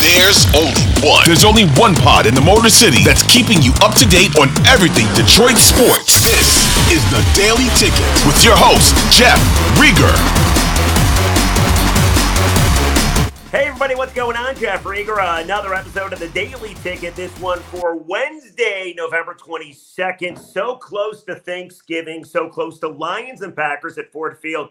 There's only one. There's only one pod in the Motor City that's keeping you up to date on everything Detroit sports. This is the Daily Ticket with your host, Jeff Riger. Hey everybody, what's going on? Jeff Riger, uh, another episode of the Daily Ticket. This one for Wednesday, November 22nd. So close to Thanksgiving, so close to Lions and Packers at Ford Field.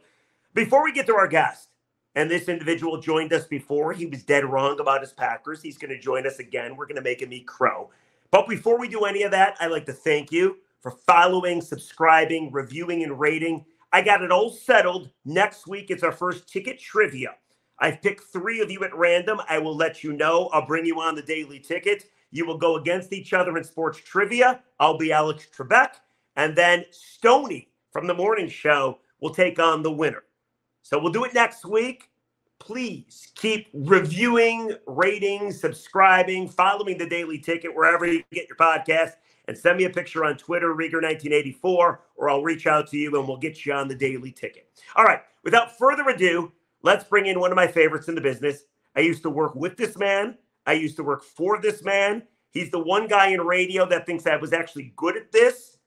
Before we get to our guest, and this individual joined us before, he was dead wrong about his Packers. He's going to join us again. We're going to make him eat crow. But before we do any of that, I'd like to thank you for following, subscribing, reviewing, and rating. I got it all settled. Next week, it's our first ticket trivia. I've picked three of you at random. I will let you know. I'll bring you on the daily ticket. You will go against each other in sports trivia. I'll be Alex Trebek. And then Stony from the morning show will take on the winner. So we'll do it next week. Please keep reviewing, rating, subscribing, following the daily ticket wherever you get your podcast. And send me a picture on Twitter, Riger1984, or I'll reach out to you and we'll get you on the daily ticket. All right, without further ado, let's bring in one of my favorites in the business. I used to work with this man. I used to work for this man. He's the one guy in radio that thinks I was actually good at this.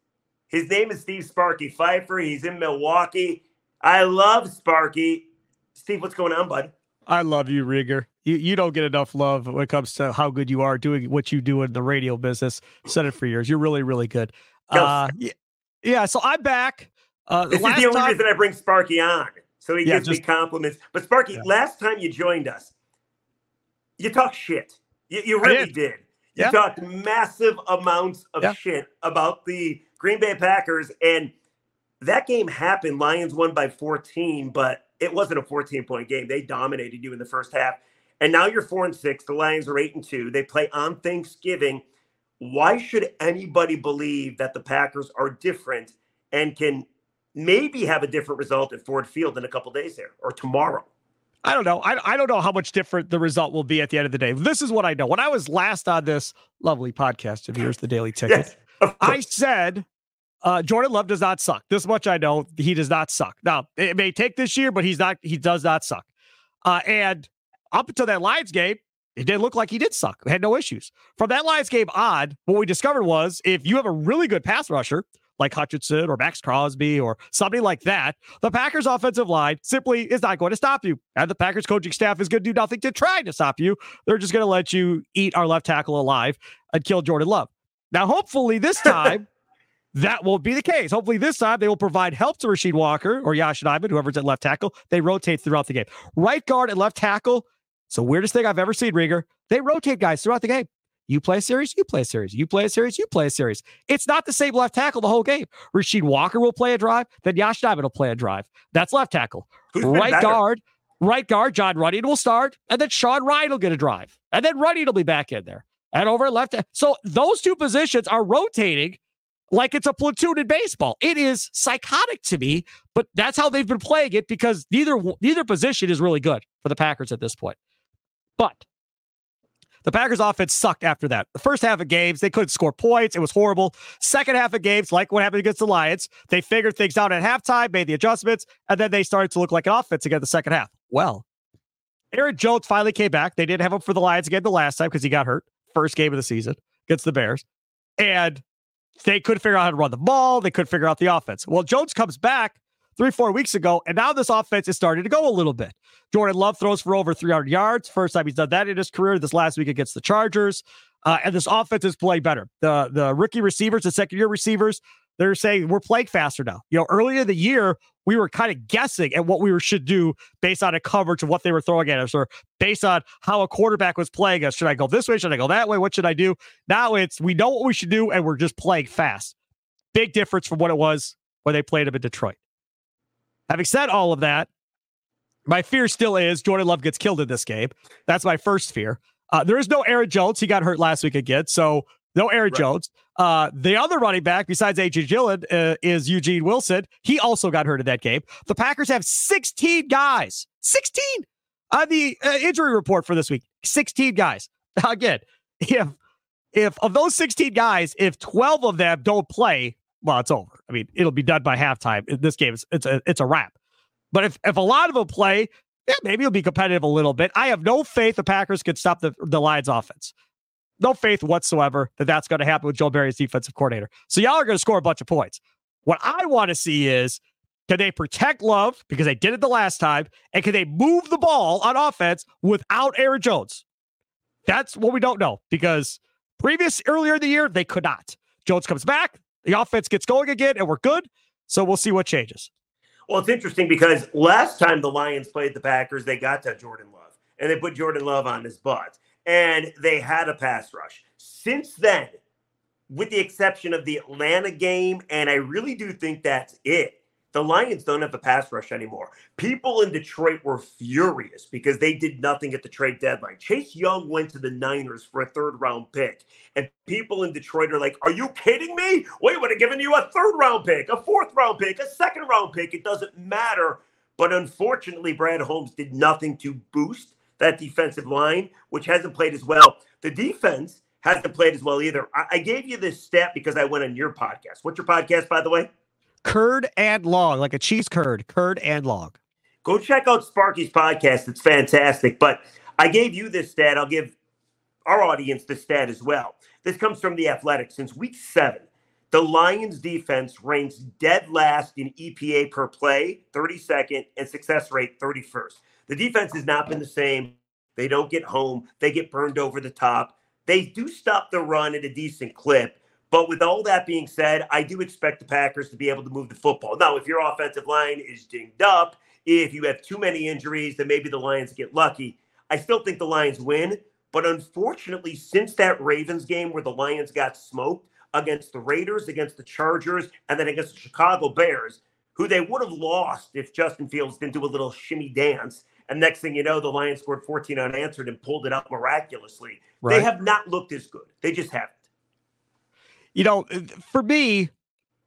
His name is Steve Sparky Fifer. He's in Milwaukee. I love Sparky. Steve, what's going on, bud? I love you, Riger. You you don't get enough love when it comes to how good you are doing what you do in the radio business. Said it for years. You're really, really good. Uh, yeah, yeah, so I'm back. Uh, this is the only time, reason I bring Sparky on. So he Yeah, gives just- me compliments. But Sparky, Yeah. last time you joined us, you talked shit. You, you really did. did. You Yeah. talked massive amounts of shit about the Green Bay Packers. And that game happened. Lions won by 14, but it wasn't a 14 point game. They dominated you in the first half. And now you're four and six. The Lions are eight and two. They play on Thanksgiving. Why should anybody believe that the Packers are different and can maybe have a different result at Ford Field in a couple days there or tomorrow? I don't know. I, I don't know how much different the result will be at the end of the day. This is what I know. When I was last on this lovely podcast of yours, the Daily Ticket, Yes. I said uh, Jordan Love does not suck. This much I know. He does not suck. Now it may take this year, but he's not. He does not suck. Uh, and up until that Lions game, it didn't look like he did suck. He had no issues. From that Lions game on, what we discovered was if you have a really good pass rusher like Hutchinson or Maxx Crosby or somebody like that, the Packers offensive line simply is not going to stop you. And the Packers coaching staff is going to do nothing to try to stop you. They're just going to let you eat our left tackle alive and kill Jordan Love. Now, hopefully, this time that won't be the case. Hopefully, this time they will provide help to Rasheed Walker or Yosh Nijman, whoever's at left tackle. They rotate throughout the game. Right guard and left tackle. It's the weirdest thing I've ever seen, Riger. They rotate guys throughout the game. You play a series, you play a series. You play a series, you play a series. It's not the same left tackle the whole game. Rasheed Walker will play a drive, then Yosh Nijman will play a drive. That's left tackle. Who's right guard, right guard, Jon Runyan will start, and then Sean Rhyan will get a drive, and then Runyan will be back in there, and over left. So those two positions are rotating like it's a platoon in baseball. It is psychotic to me, but that's how they've been playing it because neither neither position is really good for the Packers at this point. But the Packers offense sucked after that. The first half of games, they couldn't score points. It was horrible. Second half of games, like what happened against the Lions, they figured things out at halftime, made the adjustments, and then they started to look like an offense again the second half. Well, Aaron Jones finally came back. They didn't have him for the Lions again the last time because he got hurt. First game of the season against the Bears. And they couldn't figure out how to run the ball. They couldn't figure out the offense. Well, Jones comes back. three, four weeks ago. And now this offense is starting to go a little bit. Jordan Love throws for over 300 yards. First time he's done that in his career. This last week against the Chargers. Uh, and this offense is playing better. The the rookie receivers, the second year receivers, they're saying we're playing faster now. You know, earlier in the year, we were kind of guessing at what we should do based on a coverage of what they were throwing at us or based on how a quarterback was playing us. Should I go this way? Should I go that way? What should I do? Now it's we know what we should do and we're just playing fast. Big difference from what it was when they played him in Detroit. Having said all of that, my fear still is Jordan Love gets killed in this game. That's my first fear. Uh, there is no Aaron Jones. He got hurt last week again. So no Aaron right. Jones. Uh, the other running back besides AJ Dillon uh, is Eugene Wilson. He also got hurt in that game. The Packers have 16 guys. 16 on the uh, injury report for this week. 16 guys. Again, if if of those 16 guys, if 12 of them don't play, well, it's over. I mean, it'll be done by halftime. This game is it's a it's a wrap. But if if a lot of them play, yeah, maybe it'll be competitive a little bit. I have no faith the Packers could stop the the Lions offense. No faith whatsoever that that's going to happen with Joe Barry's defensive coordinator. So y'all are going to score a bunch of points. What I want to see is can they protect Love because they did it the last time, and can they move the ball on offense without Aaron Jones? That's what we don't know because previous earlier in the year they could not. Jones comes back, the offense gets going again, and we're good. So we'll see what changes. Well, it's interesting because last time the Lions played the Packers, they got to Jordan Love and they put Jordan Love on his butt and they had a pass rush. Since then, with the exception of the Atlanta game, and I really do think that's it. The Lions don't have a pass rush anymore. People in Detroit were furious because they did nothing at the trade deadline. Chase Young went to the Niners for a third round pick. And people in Detroit are like, Are you kidding me? We would have given you a third round pick, a fourth round pick, a second round pick. It doesn't matter. But unfortunately, Brad Holmes did nothing to boost that defensive line, which hasn't played as well. The defense hasn't played as well either. I, I gave you this stat because I went on your podcast. What's your podcast, by the way? curd and log, like a cheese curd, curd and log. Go check out Sparky's podcast. It's fantastic. But I gave you this stat. I'll give our audience this stat as well. This comes from the Athletic. Since week seven, the Lions defense ranks dead last in EPA per play, 32nd, and success rate, 31st. The defense has not been the same. They don't get home, they get burned over the top. They do stop the run at a decent clip, but with all that being said, I do expect the Packers to be able to move the football. Now, if your offensive line is dinged up, if you have too many injuries, then maybe the Lions get lucky. I still think the Lions win. But unfortunately, since that Ravens game where the Lions got smoked against the Raiders, against the Chargers, and then against the Chicago Bears, who they would have lost if Justin Fields didn't do a little shimmy dance. And next thing you know, the Lions scored 14 unanswered and pulled it out miraculously. Right. They have not looked as good. They just haven't you know, uh, for me,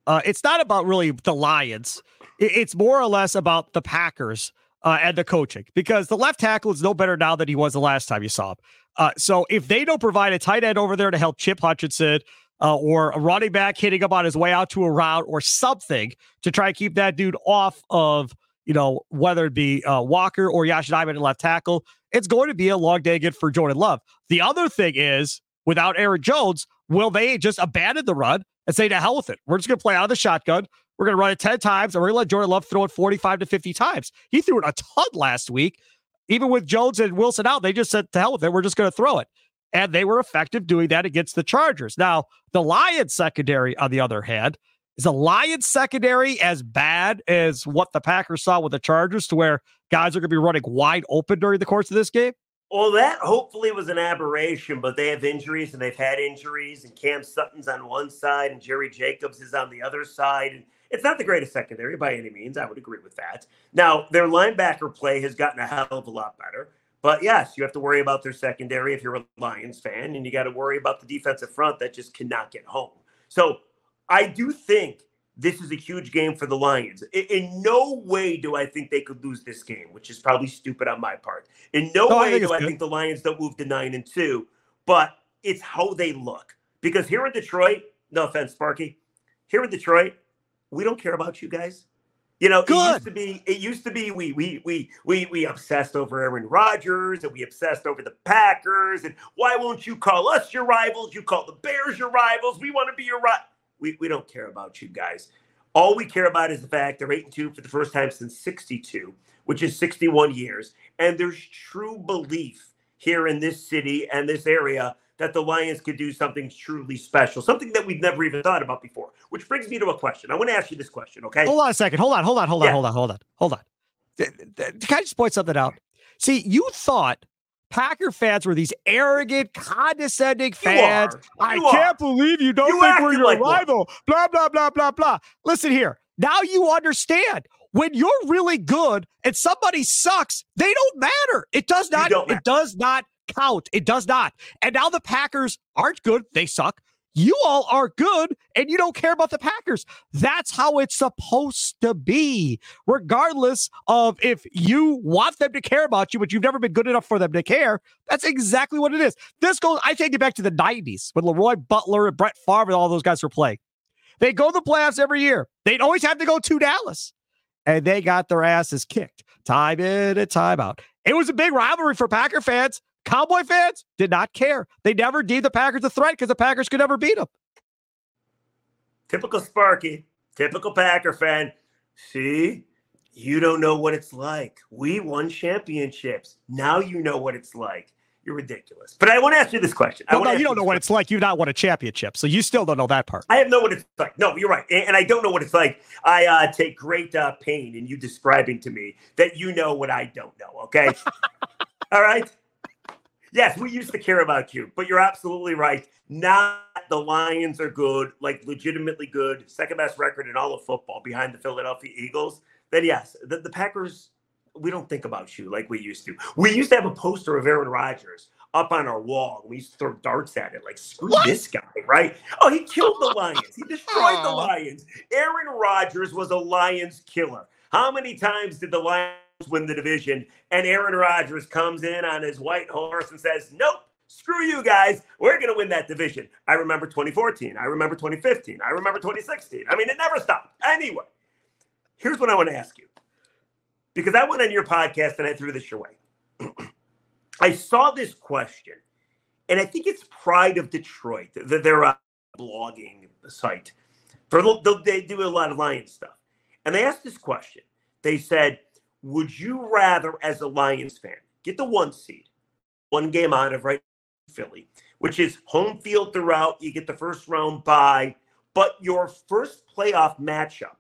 uh, it's not about really the Lions. It's more or less about the Packers uh, and the coaching because the left tackle is no better now than he was the last time you saw him. Uh, so if they don't provide a tight end over there to help Chip Hutchinson uh, or a running back hitting him on his way out to a route or something to try and keep that dude off of, you know, whether it be uh, Walker or Yosh Nijman at left tackle, it's going to be a long day again for Jordan Love. The other thing is, without Aaron Jones, Will they just abandon the run and say to hell with it? We're just going to play out of the shotgun. We're going to run it 10 times and we're going to let Jordan Love throw it 45 to 50 times. He threw it a ton last week. Even with Jones and Wilson out, they just said to hell with it. We're just going to throw it. And they were effective doing that against the Chargers. Now, the Lions secondary, on the other hand, is the Lions secondary as bad as what the Packers saw with the Chargers to where guys are going to be running wide open during the course of this game? Well, that hopefully was an aberration, but they have injuries and they've had injuries, and Cam Sutton's on one side and Jerry Jacobs is on the other side. And it's not the greatest secondary by any means. I would agree with that. Now, their linebacker play has gotten a hell of a lot better. But yes, you have to worry about their secondary if you're a Lions fan, and you got to worry about the defensive front that just cannot get home. So I do think this is a huge game for the Lions. In, in, no way do I think they could lose this game, which is probably stupid on my part. In no, no way I do I think the Lions don't move to nine and two, but it's how they look. Because here in Detroit, no offense, Sparky, here in Detroit, we don't care about you guys. You know, Good. it used to be it used to be we we we we we obsessed over Aaron Rodgers and we obsessed over the Packers and why won't you call us your rivals? You call the Bears your rivals. We want to be your right we, we don't care about you guys. All we care about is the fact they're 8 and 2 for the first time since 62, which is 61 years. And there's true belief here in this city and this area that the Lions could do something truly special, something that we've never even thought about before. Which brings me to a question. I want to ask you this question, okay? Hold on a second. Hold on, hold on, hold on, yeah. hold on, hold on, hold on. Can I just point something out? See, you thought Packer fans were these arrogant, condescending fans. I can't believe you don't you think we're your like rival. One. Blah, blah, blah, blah, blah. Listen here. Now you understand. When you're really good and somebody sucks, they don't matter. It does not, it does not count. It does not. And now the Packers aren't good. They suck you all are good and you don't care about the Packers. That's how it's supposed to be, regardless of if you want them to care about you, but you've never been good enough for them to care. That's exactly what it is. This goes, I take it back to the 90s when Leroy Butler and Brett Favre and all those guys were playing. They go to the playoffs every year. They'd always have to go to Dallas, and they got their asses kicked time in and time out. It was a big rivalry for Packer fans. Cowboy fans did not care. They never deemed the Packers a threat because the Packers could never beat them. Typical Sparky, typical Packer fan. See, you don't know what it's like. We won championships. Now you know what it's like. You're ridiculous. But I want to ask you this question. Well, no, you don't know what it's like. You've not won a championship, so you still don't know that part. I have no what it's like. No, you're right, and, I don't know what it's like. I uh, take great uh, pain in you describing to me that you know what I don't know. Okay, all right yes, we used to care about you, but you're absolutely right. Not the Lions are good, like legitimately good, second best record in all of football behind the Philadelphia Eagles. Then yes, the, the Packers, we don't think about you like we used to. We used to have a poster of Aaron Rodgers up on our wall. We used to throw darts at it, like screw what? this guy, right? Oh, he killed the Lions. He destroyed the Lions. Aaron Rodgers was a Lions killer. How many times did the Lions win the division. And Aaron Rodgers comes in on his white horse and says, Nope, screw you guys. We're going to win that division. I remember 2014. I remember 2015. I remember 2016. I mean, it never stopped. Anyway, here's what I want to ask you because I went on your podcast and I threw this your way. I saw this question, and I think it's Pride of Detroit, that they're a uh, blogging site. For they do a lot of Lions stuff, and they asked this question. They said, would you rather, as a Lions fan, get the one seed, one game out of right Philly, which is home field throughout? You get the first round bye, but your first playoff matchup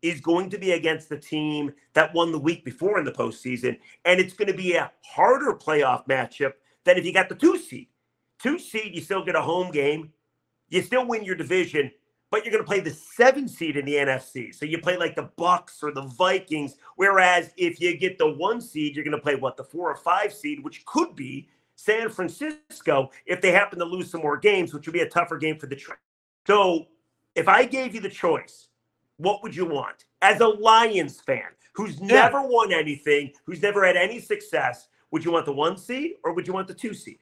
is going to be against the team that won the week before in the postseason, and it's going to be a harder playoff matchup than if you got the two seed. Two seed, you still get a home game, you still win your division, but you're going to play the seven seed in the NFC. So you play like the Bucs or the Vikings. Whereas if you get the one seed, you're going to play what the four or five seed, which could be San Francisco if they happen to lose some more games, which would be a tougher game for the trade. So if I gave you the choice, what would you want as a Lions fan who's never won anything, who's never had any success? Would you want the one seed or would you want the two seed?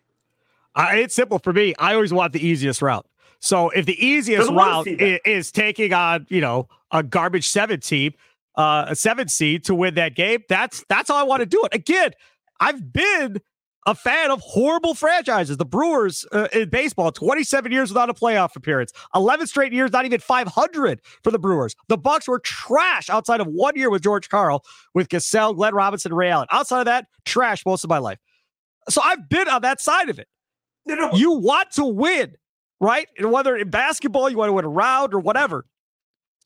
Uh, it's simple for me. I always want the easiest route. So if the easiest route is, is, taking on, you know, a garbage seven team, uh, a seven seed to win that game, that's that's how I want to do it. Again, I've been a fan of horrible franchises. The Brewers uh, in baseball, 27 years without a playoff appearance, 11 straight years, not even 500 for the Brewers. The Bucks were trash outside of one year with George Karl, with Cassell, Glenn Robinson, Ray Allen. Outside of that, trash most of my life. So I've been on that side of it. No, no. You want to win right? And whether in basketball you want to win a round or whatever,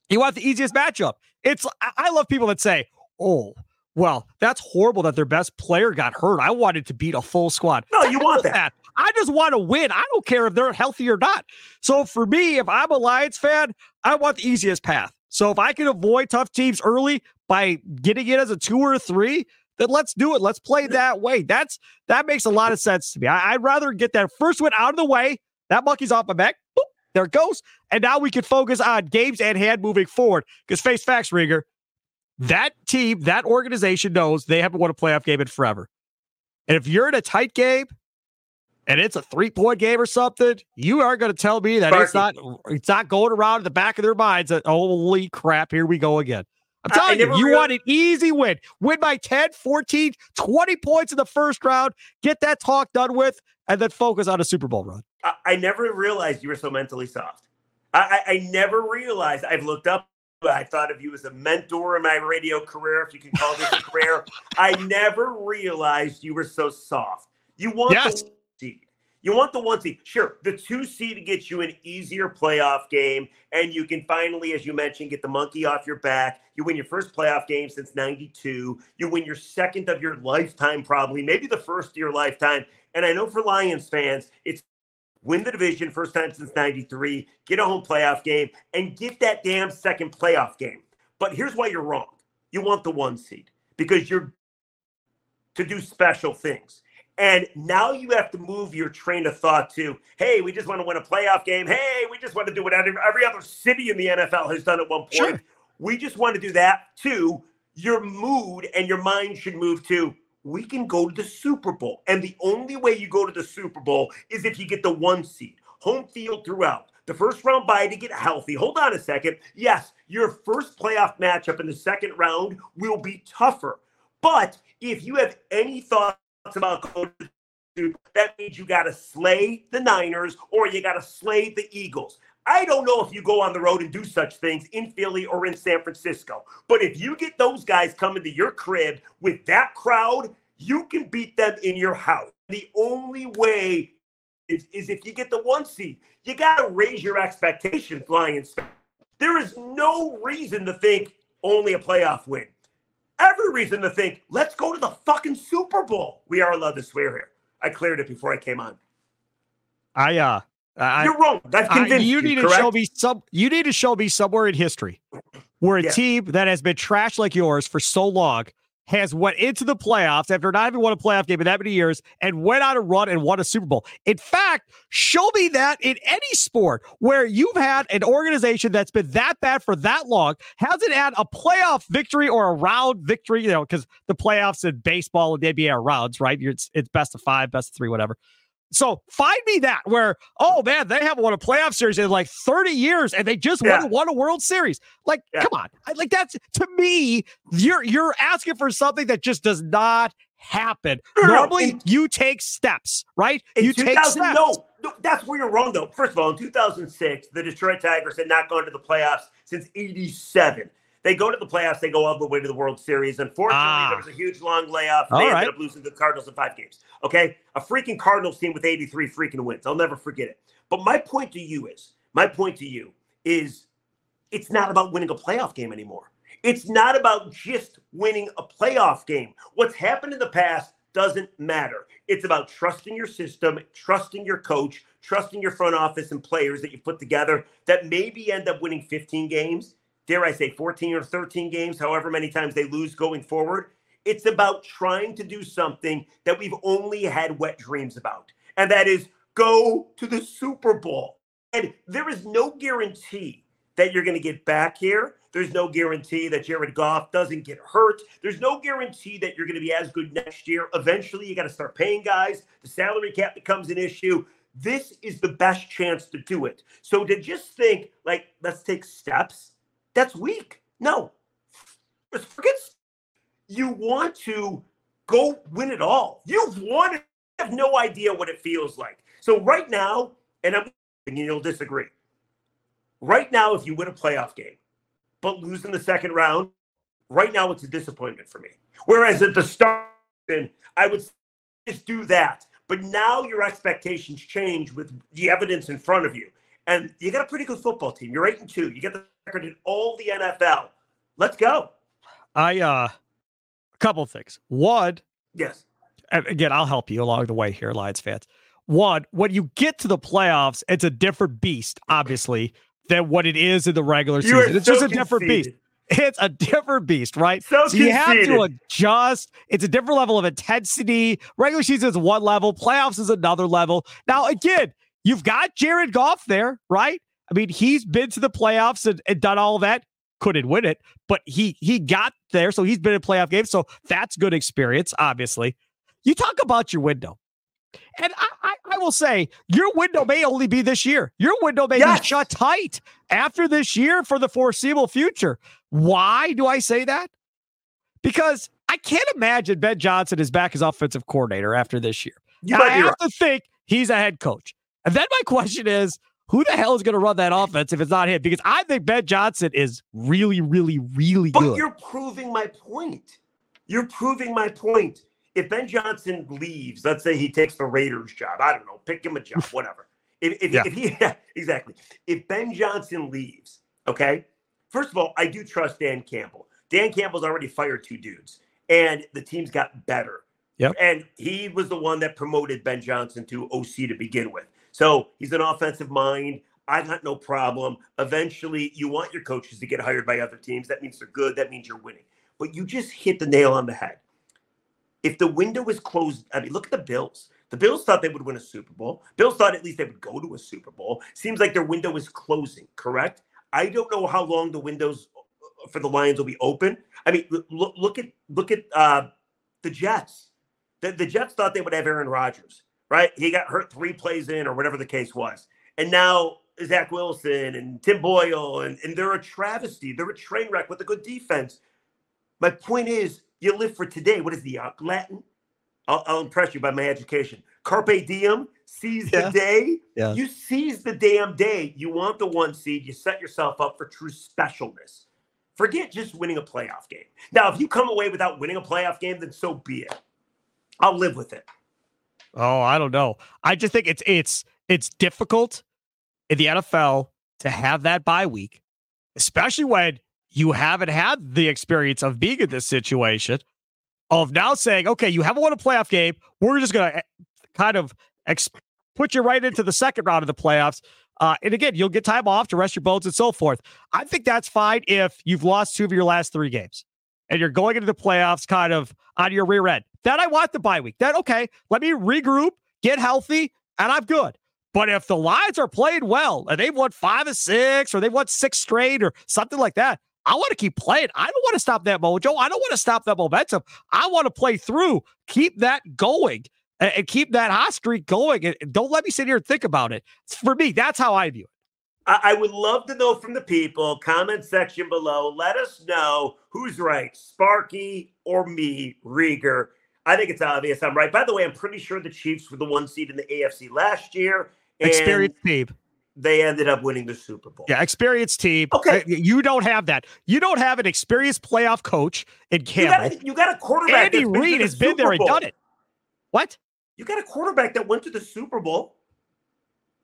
you want the easiest matchup. It's I love people that say, "Oh, well, that's horrible that their best player got hurt. I wanted to beat a full squad." No, you want that. that. I just want to win. I don't care if they're healthy or not. So for me, if I'm a Lions fan, I want the easiest path. So if I can avoid tough teams early by getting it as a two or a three, then let's do it. Let's play that way. That's that makes a lot of sense to me. I, would rather get that first one out of the way that monkey's off my back. Boop, there it goes. And now we can focus on games and hand moving forward. Because face facts, Riger, that team, that organization knows they haven't won a playoff game in forever. And if you're in a tight game and it's a three point game or something, you are going to tell me that Sparky. it's not it's not going around in the back of their minds that holy crap, here we go again. I'm telling you, you want an easy win. Win by 10, 14, 20 points in the first round. Get that talk done with, and then focus on a Super Bowl run. I, I never realized you were so mentally soft. I, I, I never realized. I've looked up I thought of you as a mentor in my radio career, if you can call this a career. I never realized you were so soft. You want yes. the seed. You want the one seed. Sure, the two seed gets you an easier playoff game, and you can finally, as you mentioned, get the monkey off your back. You win your first playoff game since 92. You win your second of your lifetime, probably, maybe the first of your lifetime. And I know for Lions fans, it's win the division first time since 93, get a home playoff game, and get that damn second playoff game. But here's why you're wrong. You want the one seed because you're to do special things. And now you have to move your train of thought to, hey, we just want to win a playoff game. Hey, we just want to do what every other city in the NFL has done at one point. Sure. We just want to do that too. Your mood and your mind should move to, we can go to the Super Bowl. And the only way you go to the Super Bowl is if you get the one seed, home field throughout. The first round bye to get healthy. Hold on a second. Yes, your first playoff matchup in the second round will be tougher. But if you have any thoughts about that means you got to slay the Niners or you got to slay the Eagles. I don't know if you go on the road and do such things in Philly or in San Francisco. But if you get those guys coming to your crib with that crowd, you can beat them in your house. The only way is, is if you get the one seed. You got to raise your expectations, Lions. There is no reason to think only a playoff win. Every reason to think, let's go to the fucking Super Bowl. We are allowed to swear here. I cleared it before I came on. I uh I, You're wrong. That's convinced I, you, you need correct? to show me some. You need to show me somewhere in history where a yeah. team that has been trashed like yours for so long has went into the playoffs after not having won a playoff game in that many years and went on a run and won a Super Bowl. In fact, show me that in any sport where you've had an organization that's been that bad for that long, hasn't had a playoff victory or a round victory, you know, because the playoffs in baseball and the NBA are rounds, right? It's, it's best of five, best of three, whatever. So find me that where, oh man, they haven't won a playoff series in like 30 years and they just yeah. won, won a World Series. Like, yeah. come on. I, like that's to me, you're you're asking for something that just does not happen. No, Normally in, you take steps, right? You take steps. No, no, that's where you're wrong though. First of all, in 2006, the Detroit Tigers had not gone to the playoffs since 87. They go to the playoffs. They go all the way to the World Series. Unfortunately, ah. there was a huge long layoff. They ended up losing the Cardinals in five games. Okay, a freaking Cardinals team with 83 freaking wins. I'll never forget it. But my point to you is, my point to you is, it's not about winning a playoff game anymore. It's not about just winning a playoff game. What's happened in the past doesn't matter. It's about trusting your system, trusting your coach, trusting your front office and players that you put together that maybe end up winning 15 games dare I say, 14 or 13 games, however many times they lose going forward. It's about trying to do something that we've only had wet dreams about, and that is go to the Super Bowl. And there is no guarantee that you're going to get back here. There's no guarantee that Jared Goff doesn't get hurt. There's no guarantee that you're going to be as good next year. Eventually, you got to start paying guys. The salary cap becomes an issue. This is the best chance to do it. So to just think, like, let's take steps that's weak. No, forget. You want to go win it all. You've won it. You have no idea what it feels like. So right now, and I'm and you'll disagree. Right now, if you win a playoff game, but lose in the second round, right now it's a disappointment for me. Whereas at the start, I would just do that. But now your expectations change with the evidence in front of you. And you got a pretty good football team. You're eight and two. You get the record in all the NFL. Let's go. I uh a couple things. One, yes. Again, I'll help you along the way here, Lions fans. One, when you get to the playoffs, it's a different beast, obviously, than what it is in the regular season. It's so just a conceited. different beast. It's a different beast, right? So, so you have to adjust. It's a different level of intensity. Regular season is one level, playoffs is another level. Now, again, You've got Jared Goff there, right? I mean, he's been to the playoffs and, and done all that. Couldn't win it, but he he got there, so he's been in playoff games. So that's good experience, obviously. You talk about your window. And I, I, I, will say, your window may only be this year. Your window may yes. be shut tight after this year for the foreseeable future. Why do I say that? Because I can't imagine Ben Johnson is back as offensive coordinator after this year. You I have right. to think he's a head coach. And then my question is who the hell is going to run that offense if it's not him? Because I think Ben Johnson is really, really, really but good. But you're proving my point. You're proving my point. If Ben Johnson leaves, let's say he takes the Raiders job, I don't know, pick him a job, whatever. If, if, yeah. if he, yeah, exactly. If Ben Johnson leaves, okay, first of all, I do trust Dan Campbell. Dan Campbell's already fired two dudes, and the team's got better. Yep. And he was the one that promoted Ben Johnson to OC to begin with. So he's an offensive mind. I got no problem. Eventually, you want your coaches to get hired by other teams. That means they're good. That means you're winning. But you just hit the nail on the head. If the window is closed, I mean, look at the Bills. The Bills thought they would win a Super Bowl. Bills thought at least they would go to a Super Bowl. Seems like their window is closing, correct? I don't know how long the windows uh, for the Lions will be open. I mean, look, look at look at uh, the Jets. The, the Jets thought they would have Aaron Rodgers, right? He got hurt three plays in, or whatever the case was, and now Zach Wilson and Tim Boyle, and, and they're a travesty. They're a train wreck with a good defense. My point is, you live for today. What is the uh, Latin? I'll, I'll, impress you by my education. Carpe diem, seize yeah. the day. Yeah. You seize the damn day. You want the one seed. You set yourself up for true specialness. Forget just winning a playoff game. Now, if you come away without winning a playoff game, then so be it. I'll live with it. Oh, I don't know. I just think it's it's it's difficult in the NFL to have that bye week, especially when you haven't had the experience of being in this situation of now saying, okay, you haven't won a playoff game. We're just going to eh, kind of ex- put you right into the second round of the playoffs. Uh, and again, you'll get time off to rest your bones and so forth. I think that's fine if you've lost two of your last three games and you're going into the playoffs kind of on your rear end. Then I want the bye week. Then, okay, let me regroup, get healthy, and I'm good. But if the Lions are playing well and they've won five or six or they've won six straight or something like that, I want to keep playing. I don't want to stop that mojo. I don't want to stop that momentum. I want to play through, keep that going, and keep that hot streak going. And don't let me sit here and think about it. For me, that's how I view it. I would love to know from the people, comment section below. Let us know who's right, Sparky or me, Riger. I think it's obvious I'm right. By the way, I'm pretty sure the Chiefs were the one seed in the AFC last year. Experienced team they ended up winning the Super Bowl. Yeah, experienced team. Okay, uh, you don't have that. You don't have an experienced playoff coach in Campbell. You got a, you got a quarterback. Andy Reid has been there and done it. What? You got a quarterback that went to the Super Bowl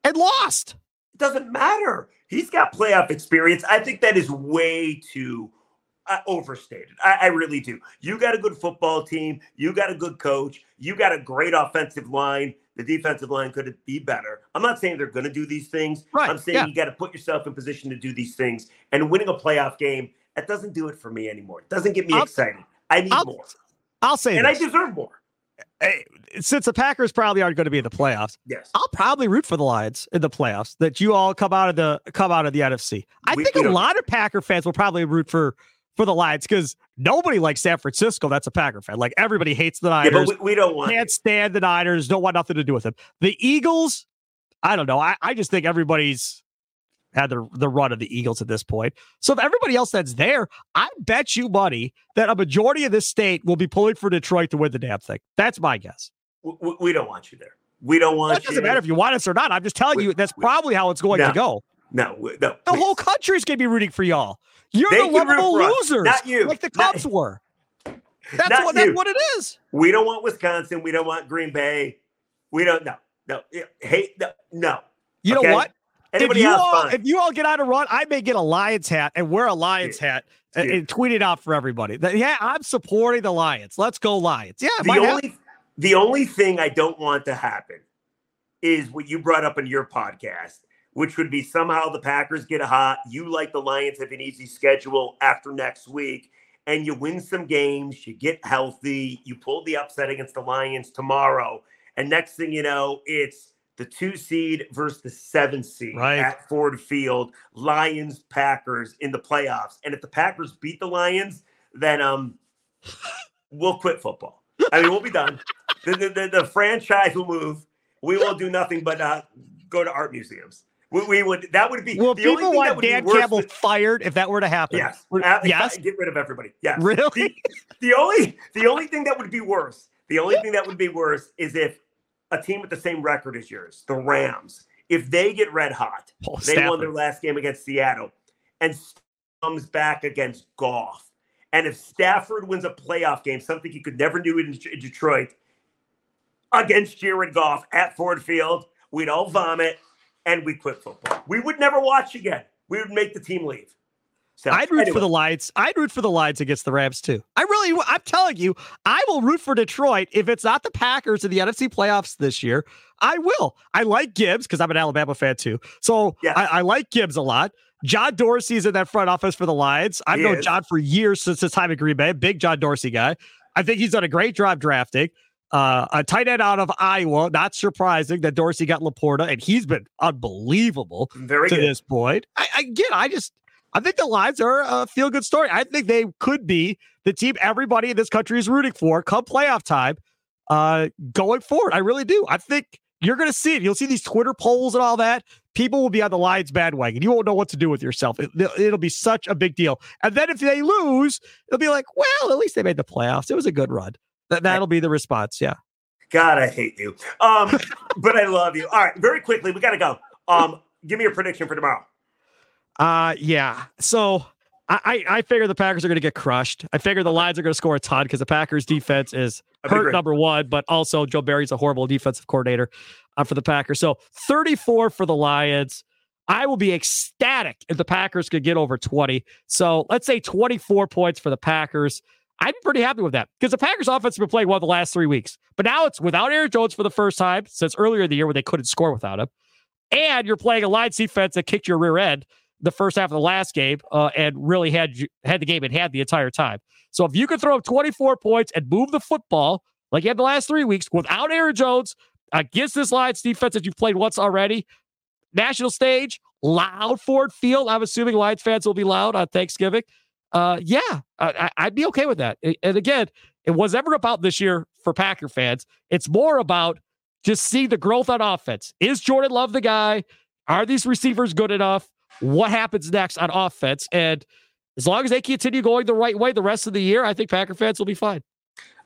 and lost. It doesn't matter. He's got playoff experience. I think that is way too uh, overstated. I, I really do. You got a good football team. You got a good coach. You got a great offensive line the defensive line could be better. I'm not saying they're going to do these things. Right. I'm saying yeah. you got to put yourself in position to do these things. And winning a playoff game, that doesn't do it for me anymore. It doesn't get me I'll, excited. I need I'll, more. I'll say And this. I deserve more. Hey, since the Packers probably aren't going to be in the playoffs, yes, I'll probably root for the Lions in the playoffs. That you all come out of the come out of the NFC. I we, think we a lot of Packer fans will probably root for for the Lions because nobody likes San Francisco. That's a Packer fan. Like everybody hates the Niners. Yeah, but we, we don't want can't stand the Niners. Don't want nothing to do with them. The Eagles. I don't know. I, I just think everybody's had the the run of the Eagles at this point. So if everybody else that's there, I bet you money that a majority of this state will be pulling for Detroit to win the damn thing. That's my guess. We, we don't want you there. We don't want. Well, it doesn't matter if you want us or not. I'm just telling we, you that's probably how it's going no, to go. No, no. The please. whole country's gonna be rooting for y'all. You're they the lovable losers, not you, like the Cubs not, were. That's what that's what it is. We don't want Wisconsin. We don't want Green Bay. We don't. No, no. Hate. No. no. You okay? know what? Anybody if you? All, if you all get on a run, I may get a Lions hat and wear a Lions hat and, and, tweet it out for everybody. Yeah, I'm supporting the Lions. Let's go Lions. Yeah. The only the only thing I don't want to happen is what you brought up in your podcast which would be somehow the Packers get hot. You, like the Lions, have an easy schedule after next week, and you win some games, you get healthy, you pull the upset against the Lions tomorrow. And next thing you know, it's the two seed versus the seven seed right. at Ford Field, Lions, Packers in the playoffs. And if the Packers beat the Lions, then um we'll quit football. I mean, we'll be done. The, the, the, the franchise will move. We will do nothing but uh, go to art museums. We, we, would that would be well. People want Dan Campbell than, fired if that were to happen. Yes, yes. Get rid of everybody. Yes. Really? The, the, only the only thing that would be worse. The only thing that would be worse is if a team with the same record as yours, the Rams, if they get red hot, Oh, they Stafford. won their last game against Seattle, and comes back against Goff, and if Stafford wins a playoff game, something he could never do in in Detroit, against Jared Goff at Ford Field, we'd all vomit and we'd quit football. We would never watch again. We would make the team leave. So I'd root for the Lions. I'd root for the Lions against the Rams too. I really, I'm telling you, I will root for Detroit if it's not the Packers in the NFC playoffs this year. I will. I like Gibbs because I'm an Alabama fan too. So Yes. I, I like Gibbs a lot. John Dorsey's in that front office for the Lions. I've He known is. John for years since his time at Green Bay. Big John Dorsey guy. I think he's done a great job drafting. Uh, a tight end out of Iowa. Not surprising that Dorsey got LaPorta, and he's been unbelievable very to good. this point. I, again, I just I think the Lions are a feel good story. I think they could be the team everybody in this country is rooting for come playoff time uh, going forward. I really do. I think you're going to see it. You'll see these Twitter polls and all that. People will be on the Lions bandwagon. You won't know what to do with yourself. It, it'll be such a big deal. And then if they lose, it'll be like, well, at least they made the playoffs. It was a good run. That, that'll be the response. Yeah. God, I hate you. Um, but I love you. All right, very quickly, we got to go. Um, give me your prediction for tomorrow. Uh yeah. So I I, figure the Packers are going to get crushed. I figure the Lions are going to score a ton because the Packers defense is hurt number one, but also Joe Barry's a horrible defensive coordinator uh, for the Packers. So 34 for the Lions. I will be ecstatic if the Packers could get over 20. So let's say 24 points for the Packers. I'm pretty happy with that because the Packers offense has been playing well the last three weeks. But now it's without Aaron Jones for the first time since earlier in the year where they couldn't score without him. And you're playing a Lions defense that kicked your rear end the first half of the last game uh, and really had had the game in hand the entire time. So if you could throw up 24 points and move the football like you had the last three weeks without Aaron Jones against this Lions defense that you've played once already, national stage, loud Ford Field. I'm assuming Lions fans will be loud on Thanksgiving. Uh, yeah, I, I'd be okay with that. And again, it was never about this year for Packer fans. It's more about just seeing the growth on offense. Is Jordan Love the guy? Are these receivers good enough? What happens next on offense? And as long as they continue going the right way the rest of the year, I think Packer fans will be fine.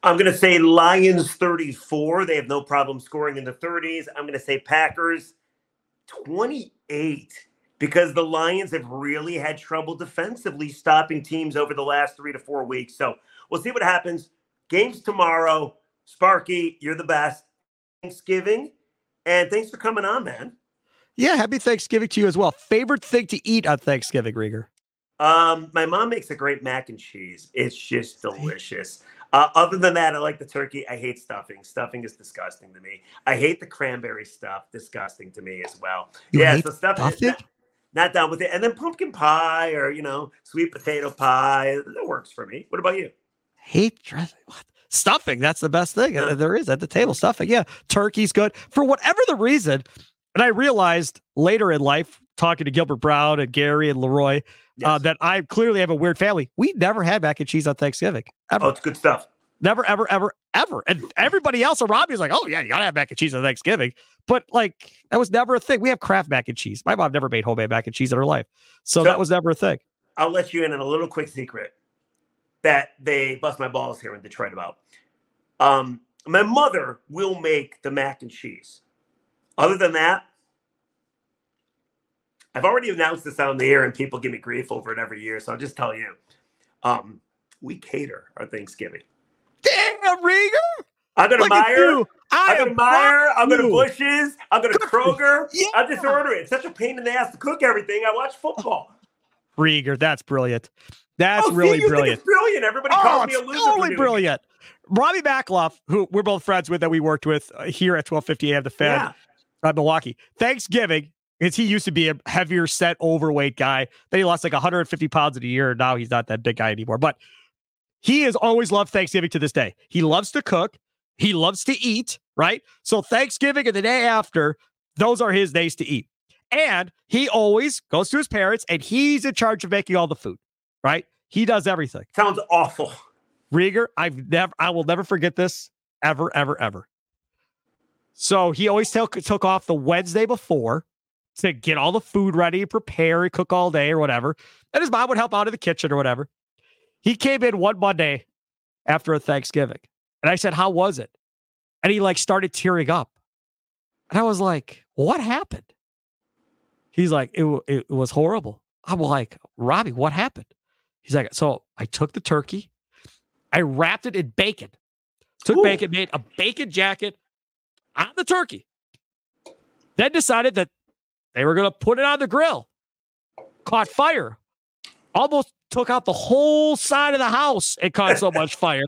I'm going to say Lions 34. They have no problem scoring in the 30s. I'm going to say Packers 28 because the Lions have really had trouble defensively stopping teams over the last three to four weeks. So we'll see what happens. Games tomorrow. Sparky, you're the best. Thanksgiving. And thanks for coming on, man. Yeah, happy Thanksgiving to you as well. Favorite thing to eat on Thanksgiving, Riger? Um, my mom makes a great mac and cheese. It's just delicious. Uh, other than that, I like the turkey. I hate stuffing. Stuffing is disgusting to me. I hate the cranberry stuff. Disgusting to me as well. You yeah, so stuff stuffing? not, not down with it. And then pumpkin pie or you know sweet potato pie that works for me. What about you? Hate dressing. What? Stuffing. That's the best thing uh, there is at the table. Stuffing. Yeah. Turkey's good. For whatever the reason, and I realized later in life, talking to Gilbert Brown and Gary and Leroy, uh, that I clearly have a weird family. We never had mac and cheese on Thanksgiving. Ever. oh, it's good stuff. Never, ever, ever, ever. And everybody else around me is like, oh, yeah, you got to have mac and cheese on Thanksgiving. But like, that was never a thing. We have Kraft mac and cheese. My mom never made homemade mac and cheese in her life. So, So- that was never a thing. I'll let you in on a little quick secret that they bust my balls here in Detroit about. Um, my mother will make the mac and cheese. Other than that, I've already announced this on the air, and people give me grief over it every year. So I'll just tell you, um, we cater our Thanksgiving. Damn, Riger. I go to Look at Meijer. you. I I go to am Meijer. I go to you. Busch's. I go to Good Kroger. you. I just order it. It's such a pain in the ass to cook everything. I watch football. Riger. That's brilliant. That's oh, see, really you brilliant. Brilliant. Everybody Oh, calls me a loser. totally it. brilliant. Robbie Backloff, who we're both friends with that we worked with uh, here at 1250 AM, the Fan. Yeah. At Milwaukee. Thanksgiving, is he used to be a heavier set, overweight guy. Then he lost like 150 pounds in a year. And now he's not that big guy anymore. But he has always loved Thanksgiving to this day. He loves to cook. He loves to eat, right? So Thanksgiving and the day after, those are his days to eat. And he always goes to his parents and he's in charge of making all the food, right? He does everything. Sounds awful. Riger, I've never, I will never forget this ever, ever, ever. So he always took took off the Wednesday before to get all the food ready, prepare, cook all day or whatever. And his mom would help out in the kitchen or whatever. He came in one Monday after a Thanksgiving, and I said, "How was it?" And he like started tearing up, and I was like, "What happened?" He's like, it, it was horrible. I'm like, Robbie, what happened? He's like, so I took the turkey, I wrapped it in bacon, took Ooh. bacon, made a bacon jacket on the turkey, then decided that they were going to put it on the grill, caught fire, almost took out the whole side of the house. It caught so much fire.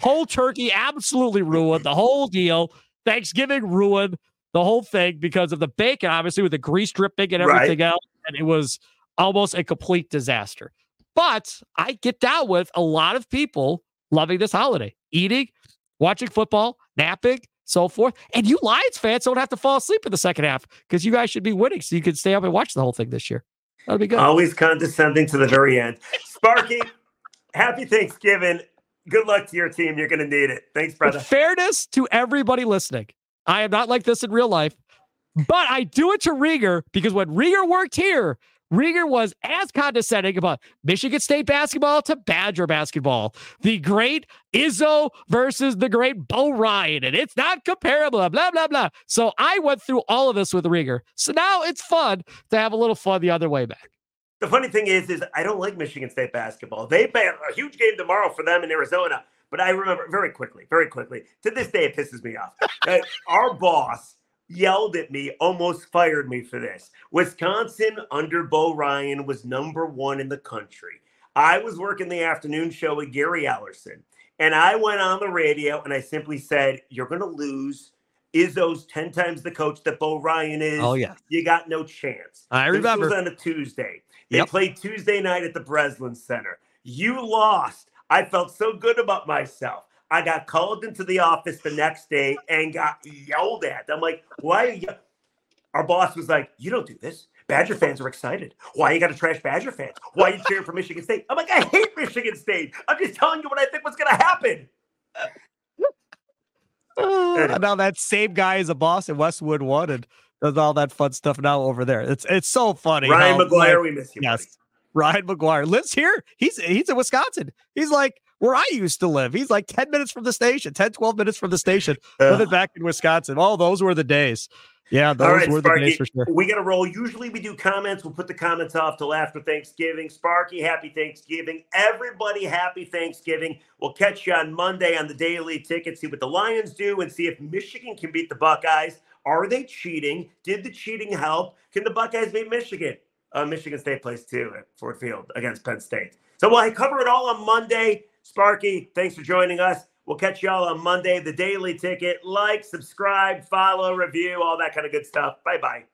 Whole turkey absolutely ruined the whole deal. Thanksgiving ruined the whole thing because of the bacon, obviously, with the grease dripping and everything right. else. And it was almost a complete disaster. But I get down with a lot of people loving this holiday, eating, watching football, napping, so forth. And you Lions fans don't have to fall asleep in the second half because you guys should be winning so you can stay up and watch the whole thing this year. That'd be good. Always condescending to the very end. Sparky, happy Thanksgiving. Good luck to your team. You're going to need it. Thanks, brother. fairness to everybody listening. I am not like this in real life, but I do it to Riger because when Riger worked here, Riger was as condescending about Michigan State basketball to Badger basketball. The great Izzo versus the great Bo Ryan, and it's not comparable, blah, blah, blah. So I went through all of this with Riger. So now it's fun to have a little fun the other way back. The funny thing is, is I don't like Michigan State basketball. They play a huge game tomorrow for them in Arizona. But I remember very quickly, very quickly. To this day, it pisses me off. our boss yelled at me, almost fired me for this. Wisconsin under Bo Ryan was number one in the country. I was working the afternoon show with Gary Ellerson, and I went on the radio and I simply said, You're going to lose. Izzo's 10 times the coach that Bo Ryan is. Oh, yeah. You got no chance. I remember. This was on a Tuesday. They yep. played Tuesday night at the Breslin Center. You lost. I felt so good about myself. I got called into the office the next day and got yelled at. I'm like, why? You? Our boss was like, you don't do this. Badger fans are excited. Why you got to trash Badger fans? Why are you cheering for Michigan State? I'm like, I hate Michigan State. I'm just telling you what I think was going to happen. Uh, now that same guy is a boss at Westwood One and does all that fun stuff now over there. It's it's so funny. Ryan McGuire, we miss you. Yes, buddy. Ryan McGuire lives here. He's he's in Wisconsin. He's like, where I used to live. He's like 10 minutes from the station, 10, 12 minutes from the station, living back in Wisconsin. Oh, those were the days. Yeah, those right, were Sparky, the days for sure. We got to roll. Usually we do comments. We'll put the comments off till after Thanksgiving. Sparky, happy Thanksgiving. Everybody, happy Thanksgiving. We'll catch you on Monday on the Daily Ticket, see what the Lions do, and see if Michigan can beat the Buckeyes. Are they cheating? Did the cheating help? Can the Buckeyes beat Michigan? Uh, Michigan State plays too at Ford Field against Penn State. So we'll cover it all on Monday. Sparky, thanks for joining us. We'll catch y'all on Monday. The Daily Ticket. Like, subscribe, follow, review, all that kind of good stuff. Bye bye.